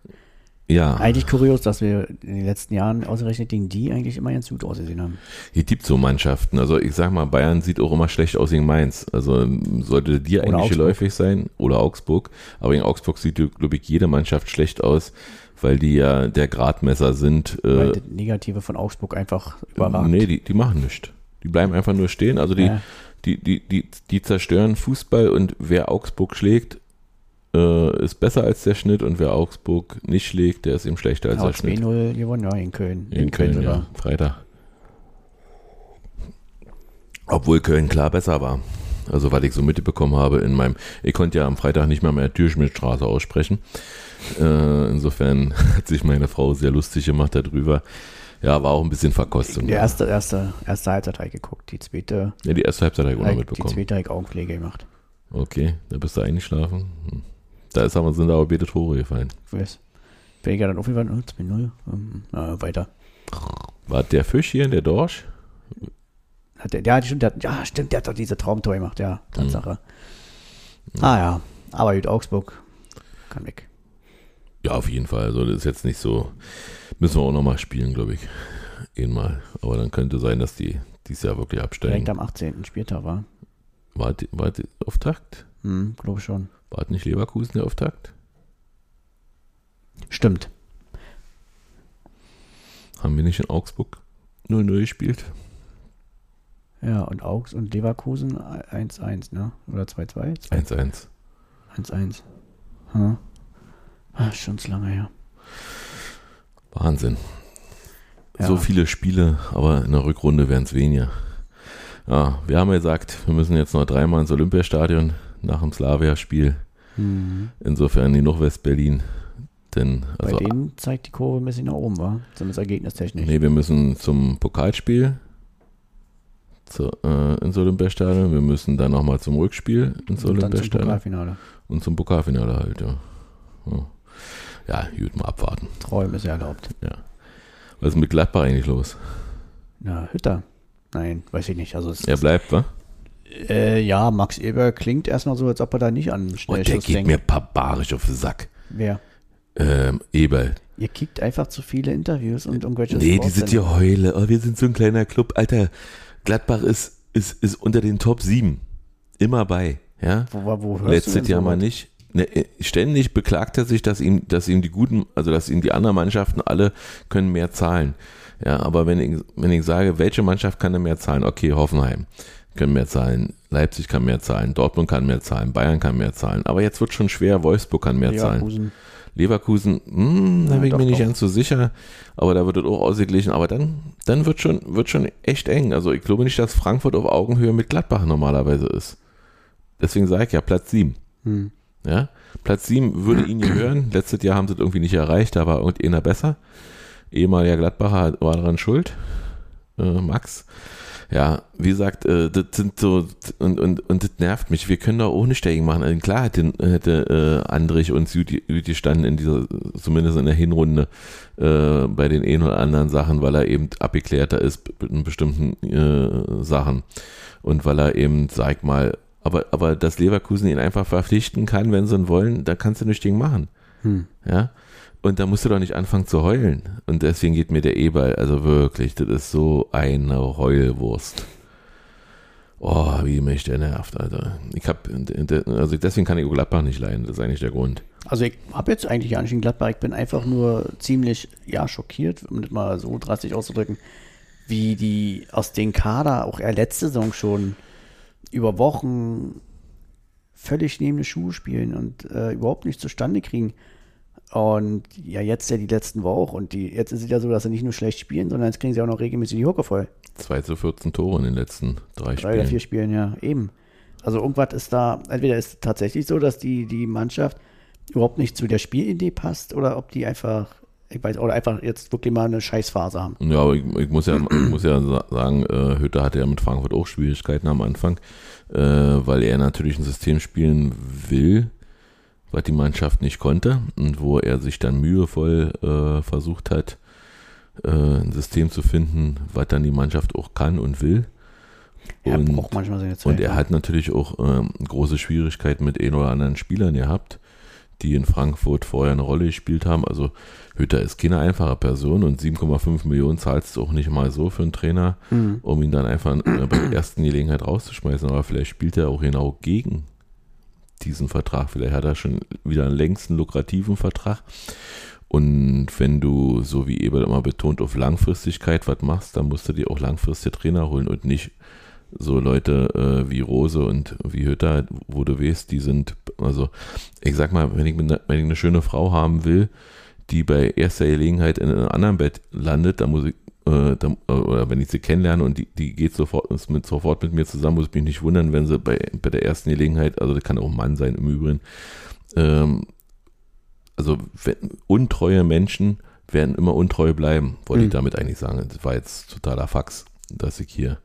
Ja. Eigentlich kurios, dass wir in den letzten Jahren ausgerechnet gegen die eigentlich immer ganz gut ausgesehen haben. Hier gibt so Mannschaften. Also ich sag mal, Bayern sieht auch immer schlecht aus gegen Mainz. Also ähm, sollte dir Oder eigentlich geläufig sein. Oder Augsburg. Aber in Augsburg sieht, glaube ich, jede Mannschaft schlecht aus, weil die ja der Gradmesser sind. Weil Äh, Negative von Augsburg einfach überragt. nee, die, die machen nichts. Die bleiben einfach nur stehen. Also die, Ja. Die, die, die, die zerstören Fußball und wer Augsburg schlägt, äh, ist besser als der Schnitt und wer Augsburg nicht schlägt, der ist eben schlechter als Ja, der Schnitt. 2-0 gewonnen, ja, in Köln. In Köln, sogar. ja. Freitag. Obwohl Köln klar besser war. Also, was ich so mitbekommen habe in meinem, ich konnte ja am Freitag nicht mehr mehr Türschmidtstraße aussprechen. Äh, insofern hat sich meine Frau sehr lustig gemacht darüber. Ja, war auch ein bisschen Verkostung. Die ja. erste, erste, erste Halbzeit habe ich geguckt, die zweite, ja, die erste Halbzeit habe ich auch noch die mitbekommen. zweite habe ich Augenpflege gemacht. Okay, da bist du eingeschlafen. Hm. Da ist aber, sind aber beide Tore gefallen. Ich weiß. Bin ich ja dann aufgewandt, oh, 2-0, ähm, äh, weiter. War der Fisch hier in der Dorsch? Hat der, der, stimmt, der, ja, stimmt, der hat doch diese Traumtor gemacht, ja, Tatsache. Ah ja, aber gut, Augsburg kann weg. Ja, auf jeden Fall. Also, das ist jetzt nicht so. Müssen wir auch nochmal spielen, glaube ich. Einmal. Aber dann könnte sein, dass die dieses Jahr wirklich absteigen. Direkt am 18. Spieltag war. War, die, war die Auftakt? Hm, glaube schon. War nicht Leverkusen der Auftakt? Stimmt. Haben wir nicht in Augsburg 0-0 gespielt? Ja, und Augs und Leverkusen 1-1, ne? Oder 2-2? 1-1. 1-1. Hm. Ah, schon zu lange her. Wahnsinn. Ja. So viele Spiele, aber in der Rückrunde wären es weniger. Ja, wir haben ja gesagt, wir müssen jetzt noch dreimal ins Olympiastadion nach dem Slavia-Spiel. Mhm. Insofern die noch West-Berlin. Denn, also, Bei denen zeigt die Kurve ein bisschen nach oben, war? Zumindest ergebnistechnisch. nee, wir müssen zum Pokalspiel zu, äh, ins Olympiastadion. Wir müssen dann nochmal zum Rückspiel ins und dann zum Olympiastadion. Pokalfinale. Und zum Pokalfinale halt, ja. Ja, ja gut, mal abwarten. Träume ist ja erlaubt. Was ist mit Gladbach eigentlich los? Na, Hütter. Nein, weiß ich nicht. Also es, Er bleibt, wa? äh, ja, Max Eber klingt erstmal so, als ob er da nicht an Und der Schnellschuss geht denkt. mir barbarisch auf den Sack. Wer? Ähm, Eberl. Ihr kickt einfach zu viele Interviews und irgendwelche Nee, die sind hier Heule. Oh, wir sind so ein kleiner Club. Alter, Gladbach ist, ist, ist unter den Top 7. Immer bei, ja? Wo, wo, hörst du Letztes denn Jahr so mal nicht. Ne, äh, ständig beklagt er sich, dass ihm, dass ihm die guten, also dass ihm die anderen Mannschaften alle können mehr zahlen. Ja, aber wenn ich, wenn ich sage, welche Mannschaft kann denn mehr zahlen? Okay, Hoffenheim können mehr zahlen, Leipzig kann mehr zahlen, Dortmund kann mehr zahlen, Bayern kann mehr zahlen. Aber jetzt wird schon schwer, Wolfsburg kann mehr zahlen. Leverkusen. Leverkusen, hm, da Ja, bin ich doch, mir nicht doch. ganz so sicher, aber da wird es auch ausgeglichen. Aber dann, dann wird schon, wird schon echt eng. Also ich glaube nicht, dass Frankfurt auf Augenhöhe mit Gladbach normalerweise ist. Deswegen sage ich ja Platz 7. Hm. Ja? Platz 7 würde ihn gehören. Letztes Jahr haben sie es irgendwie nicht erreicht, da war irgendeiner besser. Ehemaliger Gladbacher war daran schuld. Äh, Max. Ja, wie gesagt, äh, das sind so, und, und, und das nervt mich. Wir können da auch nicht machen. Also klar hätte, hätte äh, Andrich uns gut gut gestanden in dieser, zumindest in der Hinrunde, äh, bei den einen oder anderen Sachen, weil er eben abgeklärter ist in bestimmten äh, Sachen. Und weil er eben, sag mal, aber, aber dass Leverkusen ihn einfach verpflichten kann, wenn sie ihn wollen, da kannst du nichts gegen machen. Hm. Ja. Und da musst du doch nicht anfangen zu heulen. Und deswegen geht mir der E-Ball, also wirklich, das ist so eine Heulwurst. Oh, wie mich der nervt, Alter. Ich hab, also deswegen kann ich Gladbach nicht leiden, das ist eigentlich der Grund. Also ich habe jetzt eigentlich gar nicht in Gladbach, ich bin einfach nur ziemlich, ja, schockiert, um das mal so drastisch auszudrücken, wie die aus den Kader, auch er letzte Saison schon, über Wochen völlig neben die Schuhe spielen und äh, überhaupt nicht zustande kriegen. Und ja, jetzt ja die letzten Wochen auch. Und die, jetzt ist es ja so, dass sie nicht nur schlecht spielen, sondern jetzt kriegen sie auch noch regelmäßig die Hucke voll. 2 zu 14 Tore in den letzten drei Drei oder vier Spielen. Spielen, ja, eben. Also irgendwas ist da, entweder ist es tatsächlich so, dass die, die Mannschaft überhaupt nicht zu der Spielidee passt oder ob die einfach, ich weiß, oder einfach jetzt wirklich mal eine Scheißphase haben. Ja, aber ich, ich, muss ja, ich muss ja sa- sagen, äh, Hütter hatte ja mit Frankfurt auch Schwierigkeiten am Anfang, äh, weil er natürlich ein System spielen will, was die Mannschaft nicht konnte und wo er sich dann mühevoll äh, versucht hat, äh, ein System zu finden, was dann die Mannschaft auch kann und will. Er Und- braucht manchmal seine Zeit. Und er ne? hat natürlich auch ähm, große Schwierigkeiten mit ein oder anderen Spielern gehabt, die in Frankfurt vorher eine Rolle gespielt haben. Also Hütter ist keine einfache Person und 7,5 Millionen zahlst du auch nicht mal so für einen Trainer, Mhm. um ihn dann einfach äh, bei der ersten Gelegenheit rauszuschmeißen. Aber vielleicht spielt er auch genau gegen diesen Vertrag. Vielleicht hat er schon wieder einen längsten lukrativen Vertrag. Und wenn du, so wie Eberl immer betont, auf Langfristigkeit was machst, dann musst du dir auch langfristige Trainer holen und nicht so Leute äh, wie Rose und wie Hütter, wo du weißt, die sind, also ich sag mal, wenn ich, mit ne- wenn ich eine schöne Frau haben will, die bei erster Gelegenheit in einem anderen Bett landet, dann muss ich, äh, da, oder wenn ich sie kennenlerne und die, die geht sofort, mit, sofort mit mir zusammen, muss ich mich nicht wundern, wenn sie bei, bei der ersten Gelegenheit, also das kann auch ein Mann sein im Übrigen, ähm, also wenn, untreue Menschen werden immer untreu bleiben, wollte Mhm. ich damit eigentlich sagen. Das war jetzt totaler Fax, dass ich hier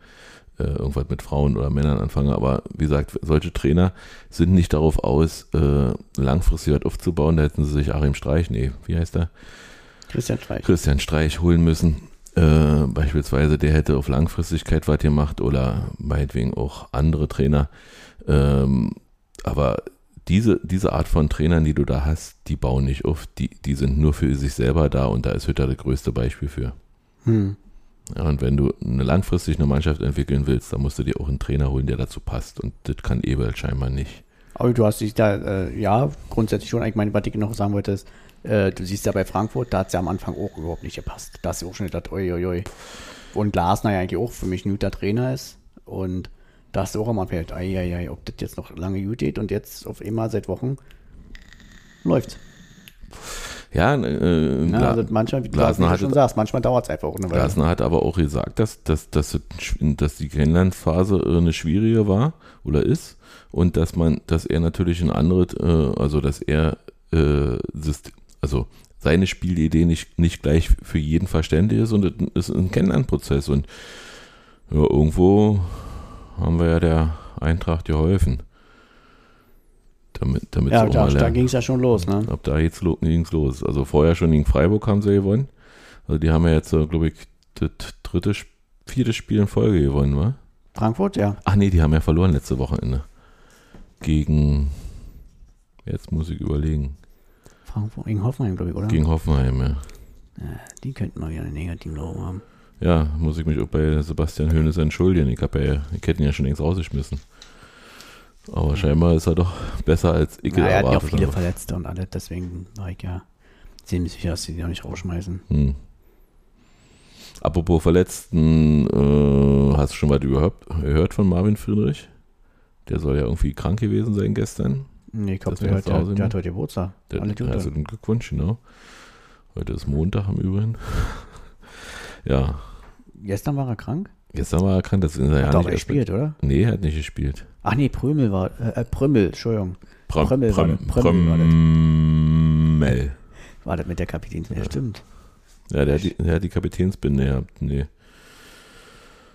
äh, irgendwas mit Frauen oder Männern anfange. Aber wie gesagt, solche Trainer sind nicht darauf aus, äh, langfristig was aufzubauen. Da hätten sie sich Achim Streich, nee, wie heißt er? Christian Streich. Christian Streich holen müssen. Äh, beispielsweise, der hätte auf Langfristigkeit was gemacht oder meinetwegen auch andere Trainer. Ähm, aber diese, diese Art von Trainern, die du da hast, die bauen nicht auf, die, die sind nur für sich selber da und da ist Hütter das größte Beispiel für. Hm. Ja, und wenn du eine langfristig eine Mannschaft entwickeln willst, dann musst du dir auch einen Trainer holen, der dazu passt. Und das kann Ebel scheinbar nicht. Aber du hast dich da, äh, ja, grundsätzlich schon, ich meine, was ich noch sagen wollte, ist, äh, du siehst ja bei Frankfurt, da hat es ja am Anfang auch überhaupt nicht gepasst. Da hast du auch schon gedacht, oi. Und Glasner ja eigentlich auch für mich ein guter Trainer ist. Und da hast du auch am Anfang gedacht, ei, ob das jetzt noch lange gut geht. Und jetzt auf einmal seit Wochen läuft's. Ja, äh, Ja, Gla- also manchmal, wie du Glasner schon hatte- sagst, manchmal dauert es einfach auch eine Weile. Glasner hat aber auch gesagt, dass, dass, dass, dass die Kennenlernphase äh, eine schwierige war oder ist und dass man, dass er natürlich ein anderes, äh, also dass er äh, also seine Spielidee nicht, nicht gleich für jeden verständlich ist und es ist ein Kennenlernprozess und ja, irgendwo haben wir ja der Eintracht geholfen. Damit, damit Ja, da, da ging es ja schon los, ne? Ab da jetzt lo- ging's los. Also vorher schon gegen Freiburg haben sie gewonnen. Also die haben ja jetzt, glaube ich, das dritte, vierte Spiel in Folge gewonnen, wa? Frankfurt, ja. Ach nee, die haben ja verloren letzte Wochenende. Gegen, jetzt muss ich überlegen, Frankfurt, gegen Hoffenheim, glaube ich, oder? gegen Hoffenheim, ja. Ja, die könnten mal wieder einen negativen Glauben haben. Ja, muss ich mich auch bei Sebastian Hoeneß entschuldigen. Ich, hab ja, ich hätte ihn ja schon längst rausgeschmissen. Aber scheinbar ist er doch besser als ich Ja, er hat ja auch viele. Verletzte und alles, deswegen war ich ja ziemlich sicher, dass sie die noch nicht rausschmeißen. Hm. Apropos Verletzten, äh, hast du schon was überhaupt gehört von Marvin Friedrich? Der soll ja irgendwie krank gewesen sein gestern. Nee, ich glaube, der, der, ne? der hat heute Geburtstag. Der, Alle Gute. also den Glückwunsch, genau. Heute ist Montag im Übrigen. ja, Gestern war er krank? Gestern war er krank, das ist er ja hat er nicht gespielt, oder? Nee, er hat nicht gespielt. Ach nee, Prömel war, äh, äh, Prömmel, Entschuldigung. Pröm- Prömmel war Pröm- das. Prömmel war das. Prömmel. War das mit der Kapitän? Ja, stimmt. Ja, der hat die, der hat die Kapitänsbinde gehabt. Nee.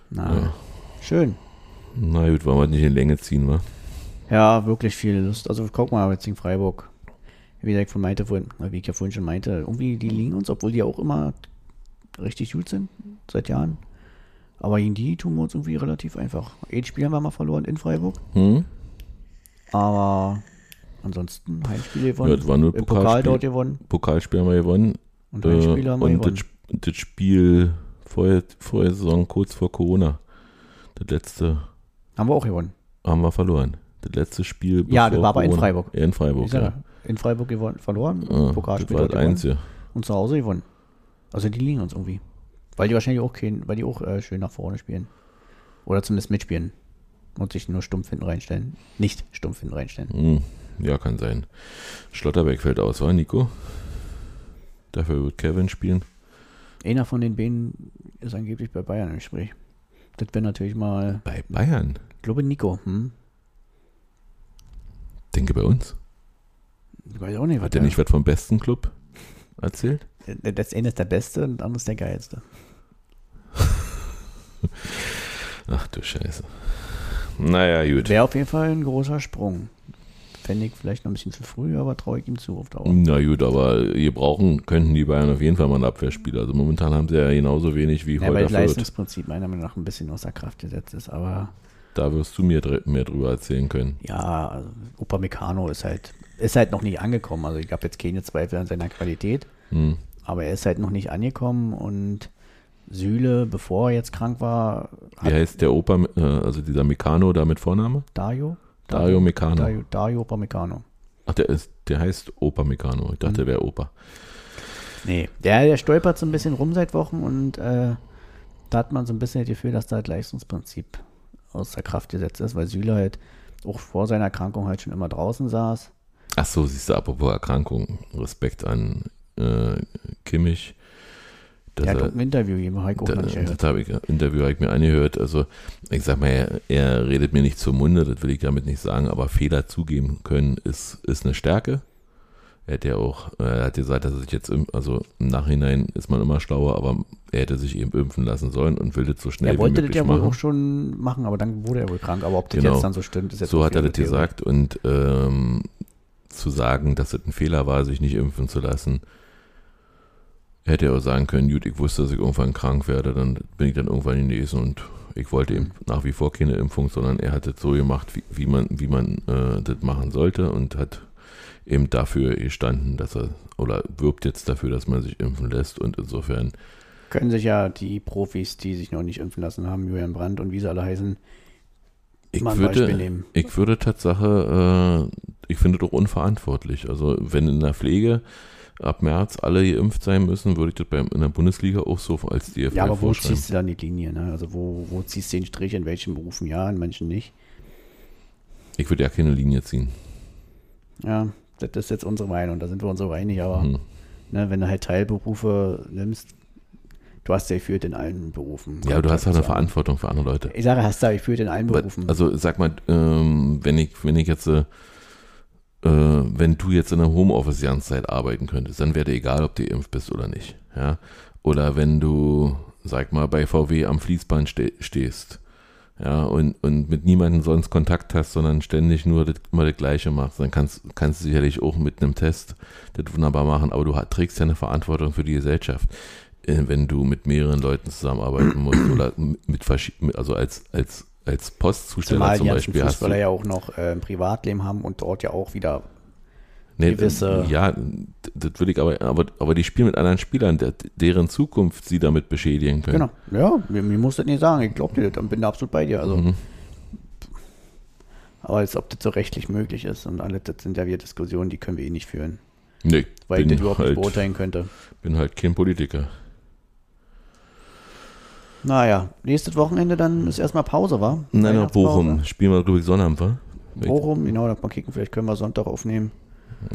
Na, Ja. schön. Na gut, wollen wir nicht in Länge ziehen, wa? Ja, wirklich viel Lust. Also guck mal, jetzt gegen Freiburg. Wie ich von meinte vorhin, wie ich ja vorhin schon meinte, irgendwie die liegen uns, obwohl die auch immer richtig gut sind, seit Jahren. Aber gegen die tun wir uns irgendwie relativ einfach. Ein Spiel haben wir mal verloren in Freiburg, Hm? aber ansonsten Heimspiele gewonnen. Ja, das war nur Im Pokal Pokalspiel. dort gewonnen Pokalspiel haben wir gewonnen. und Äh, Heimspiele haben wir und gewonnen. das, das Spiel vor, vor der Saison, kurz vor Corona, das letzte Haben wir auch gewonnen. haben wir verloren. Das letzte Spiel. Ja, das war aber in Freiburg. Ja, in Freiburg. Ja. in Freiburg gewonnen, verloren, Ja, das Pokalspiel war dort das Einzige. und zu Hause gewonnen. Also die liegen uns irgendwie. Weil die wahrscheinlich auch kein, weil die auch äh, schön nach vorne spielen. Oder zumindest mitspielen. Und sich nur stumpf hinten reinstellen. Nicht stumpf hinten reinstellen. Hm, ja, kann sein. Schlotterbeck fällt aus, war Nico? Dafür wird Kevin spielen. Einer von den beiden ist angeblich bei Bayern im Gespräch. Das wäre natürlich mal, Bei Bayern. ich glaube Nico, hm? Denke bei uns. Ich weiß auch nicht, was Hat der nicht was vom besten Club erzählt? der, das eine ist der Beste und das andere ist der Geilste. Ach du Scheiße. Naja, gut. Wäre auf jeden Fall ein großer Sprung. Fände ich vielleicht noch ein bisschen zu früh, aber traue ich ihm zu auf Dauer. Na gut, aber ihr brauchen könnten die Bayern auf jeden Fall mal einen Abwehrspieler. Also momentan haben sie ja genauso wenig wie Ja, weil heute das Fürth. Leistungsprinzip meiner Meinung nach ein bisschen außer Kraft gesetzt ist, aber Da wirst du mir mehr drüber erzählen können. ja, also Upamecano ist halt, ist halt noch nicht angekommen. Also ich habe jetzt keine Zweifel an seiner Qualität, Hm. aber er ist halt noch nicht angekommen und Süle, bevor er jetzt krank war, Wie heißt der Opa, äh, also dieser Meccano da mit Vorname? Dario? Dario Meccano. Dario, Dario Upamecano. Ach, der ist, der heißt Opa Meccano. Ich dachte, Mhm. der wäre Opa. Nee, der, der stolpert so ein bisschen rum seit Wochen und äh, da hat man so ein bisschen das Gefühl, dass da das Leistungsprinzip außer Kraft gesetzt ist, weil Süle halt auch vor seiner Erkrankung halt schon immer draußen saß. Ach so, siehst du, apropos Erkrankung, Respekt an äh, Kimmich. Er, auch ein Interview gegeben, Heiko da, das habe ich, Interview habe ich mir angehört. Also, ich sag mal, er, er redet mir nicht zum Munde, das will ich damit nicht sagen, aber Fehler zugeben können ist, ist eine Stärke. Er hat ja auch, er hat gesagt, dass er sich jetzt, im, also im Nachhinein ist man immer schlauer, aber er hätte sich eben impfen lassen sollen und will das so schnell Er wie wollte das möglich ja wohl machen. auch schon machen, aber dann wurde er wohl krank. Aber ob das Genau. jetzt dann so stimmt, ist jetzt So hat er das Theorie. gesagt und ähm, zu sagen, dass es ein Fehler war, sich nicht impfen zu lassen, hätte er auch sagen können, gut, ich wusste, dass ich irgendwann krank werde, dann bin ich dann irgendwann genesen und ich wollte eben nach wie vor keine Impfung, sondern er hat es so gemacht, wie, wie man, wie man äh, das machen sollte und hat eben dafür gestanden, dass er oder wirbt jetzt dafür, dass man sich impfen lässt und insofern Können sich ja die Profis, die sich noch nicht impfen lassen haben, Julian Brandt und wie sie alle heißen, Ich mal ein Beispiel würde, nehmen. ich würde Tatsache, äh, ich finde doch unverantwortlich. Also wenn in der Pflege ab März alle geimpft sein müssen, würde ich das beim, in der Bundesliga auch so als DFL Ja, aber wo ziehst du dann die Linie? Ne? Also wo, wo ziehst du den Strich, in welchen Berufen ja, in manchen nicht? Ich würde ja keine Linie ziehen. Ja, das ist jetzt unsere Meinung, da sind wir uns so einig, aber Hm. ne, wenn du halt Teilberufe nimmst, du hast ja geführt in allen Berufen. Ja, aber du hast halt eine Verantwortung für andere Leute. Ich sage, hast du ja geführt in allen Berufen. also sag mal, ähm, wenn ich, wenn ich jetzt, äh, äh, wenn du jetzt in der Homeoffice die ganze Zeit arbeiten könntest, dann wäre dir egal, ob du geimpft bist oder nicht. Ja? Oder wenn du, sag mal, bei VW am Fließband ste stehst, ja, und, und mit niemandem sonst Kontakt hast, sondern ständig nur das, immer das Gleiche machst, dann kannst, kannst du sicherlich auch mit einem Test das wunderbar machen, aber du trägst ja eine Verantwortung für die Gesellschaft, äh, wenn du mit mehreren Leuten zusammenarbeiten musst oder mit verschiedenen, also als, als, als Postzusteller Zumal zum Beispiel hast du, Fußballer ja auch noch äh, ein Privatleben haben und dort ja auch wieder Nee, gewisse- Ja, das will ich aber, aber, aber die spielen mit anderen Spielern, der, deren Zukunft sie damit beschädigen können. Genau. Ja, mir, mir muss das nicht sagen. Ich glaube dir das und bin da absolut bei dir. Also, Mhm. Aber als ob das so rechtlich möglich ist und alles, das sind ja wieder Diskussionen, die können wir eh nicht führen. Nee, Weil ich das überhaupt halt, nicht beurteilen könnte. bin halt kein Politiker. Naja, nächstes Wochenende dann ist erstmal Pause, war? Nein, nach Bochum. Spielen wir, glaube ich, Sonnabend, wa? Bochum, genau, da mal kicken. Vielleicht können wir Sonntag aufnehmen.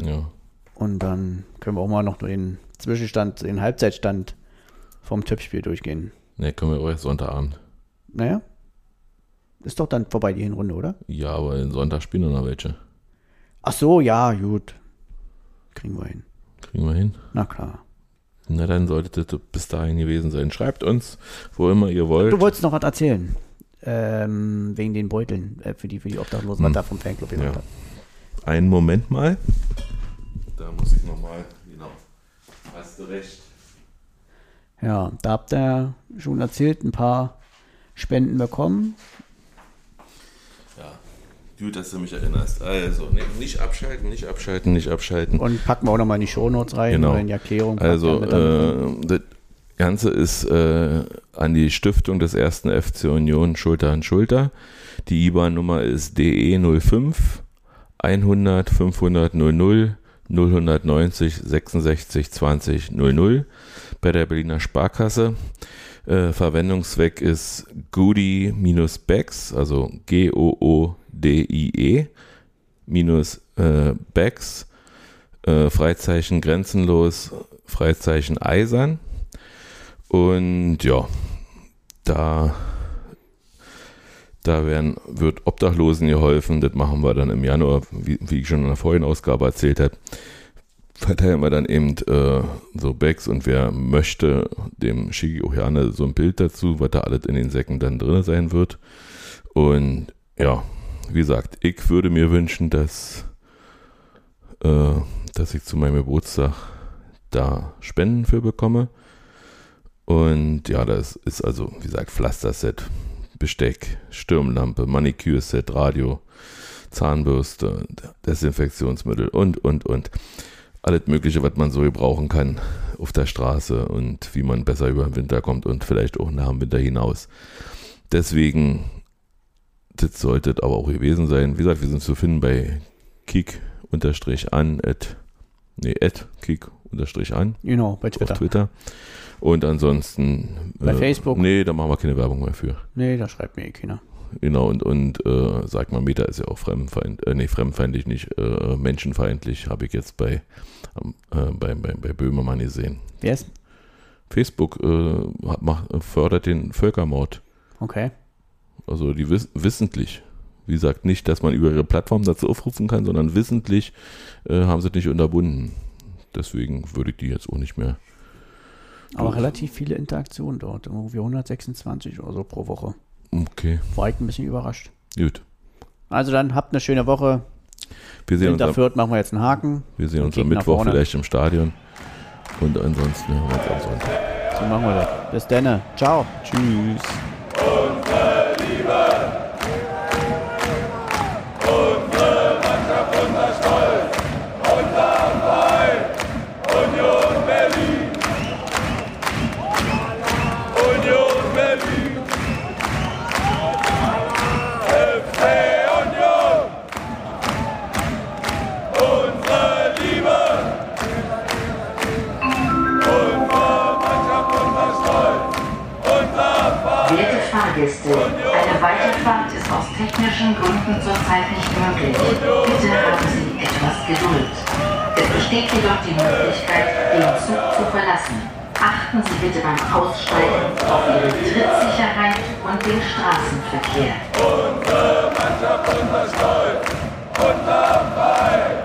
Ja. Und dann können wir auch mal noch den Zwischenstand, den Halbzeitstand vom Tippspiel durchgehen. Ne, können wir auch erst Sonntagabend. Naja. Ist doch dann vorbei die Hinrunde, oder? Ja, aber den Sonntag spielen wir noch welche. Ach so, ja, gut. Kriegen wir hin. Kriegen wir hin. Na klar. Na, dann sollte das bis dahin gewesen sein. Schreibt uns, wo immer ihr wollt. Du wolltest noch was erzählen. Ähm, wegen den Beuteln äh, für die, für die Obdachlosen, was Hm. da vom Fanclub gesagt Ja. hat. Einen Moment mal. Da muss ich nochmal, genau. Hast du recht. Ja, da habt ihr schon erzählt, ein paar Spenden bekommen. Gut, dass du mich erinnerst. Also, nee, nicht abschalten, nicht abschalten, nicht abschalten. Und packen wir auch nochmal in die Shownotes rein Genau. oder in die Erklärung. Also, äh, das Ganze ist äh, an die Stiftung des ersten FC Union Schulter an Schulter. Die IBAN-Nummer ist DE05 100 500 00 090 66 20 00 bei der Berliner Sparkasse. Äh, Verwendungszweck ist Goodie-Bags, also G-O-O-D-I-E minus äh, Bags, äh, Freizeichen grenzenlos, Freizeichen eisern. Und ja, da, da werden, wird Obdachlosen geholfen. Das machen wir dann im Januar, wie, wie ich schon in der vorigen Ausgabe erzählt habe. Verteilen wir dann eben äh, so Bags und wer möchte, dem schicke ich auch gerne so ein Bild dazu, was da alles in den Säcken dann drin sein wird. Und ja, wie gesagt, ich würde mir wünschen, dass, äh, dass ich zu meinem Geburtstag da Spenden für bekomme. Und ja, das ist also, wie gesagt, Pflasterset, Besteck, Stirnlampe, Manikürset, Radio, Zahnbürste, Desinfektionsmittel und, und, und. Alles Mögliche, was man so gebrauchen kann auf der Straße und wie man besser über den Winter kommt und vielleicht auch nach dem Winter hinaus. Deswegen, das sollte es aber auch gewesen sein. Wie gesagt, wir sind zu finden bei kick-an, at, nee, at kick-an Genau, bei auf Twitter. Twitter. Und ansonsten. Bei Facebook? Nee, da machen wir keine Werbung mehr für. Nee, da schreibt mir eh keiner. Genau, und, und äh, sag mal, Meta ist ja auch fremdfeind, äh, nee, fremdfeindlich, nicht äh, menschenfeindlich, habe ich jetzt bei, äh, bei, bei, bei Böhmermann gesehen. Wer ist? Facebook äh, hat- macht, fördert den Völkermord. Okay. Also die wiss wissentlich. Wie gesagt, nicht, dass man über ihre Plattform dazu aufrufen kann, sondern wissentlich äh, haben sie nicht unterbunden. Deswegen würde ich die jetzt auch nicht mehr. Aber relativ viele Interaktionen dort. Irgendwie 126 oder so pro Woche. Okay, War ich ein bisschen überrascht. gut. Also dann habt eine schöne Woche. Wir sehen uns, Hinter am, Fürth machen wir jetzt einen Haken. wir sehen uns am Mittwoch vielleicht im Stadion. Und ansonsten hören wir uns am Sonntag. So machen wir das. Bis dann. Ciao. Tschüss. Technischen Gründen zurzeit nicht möglich. Bitte haben Sie etwas Geduld. Es besteht jedoch die Möglichkeit, den Zug zu verlassen. Achten Sie bitte beim Aussteigen auf Ihre Trittsicherheit und den Straßenverkehr. Unser Mannschaft, unser Stolz, unser Verein.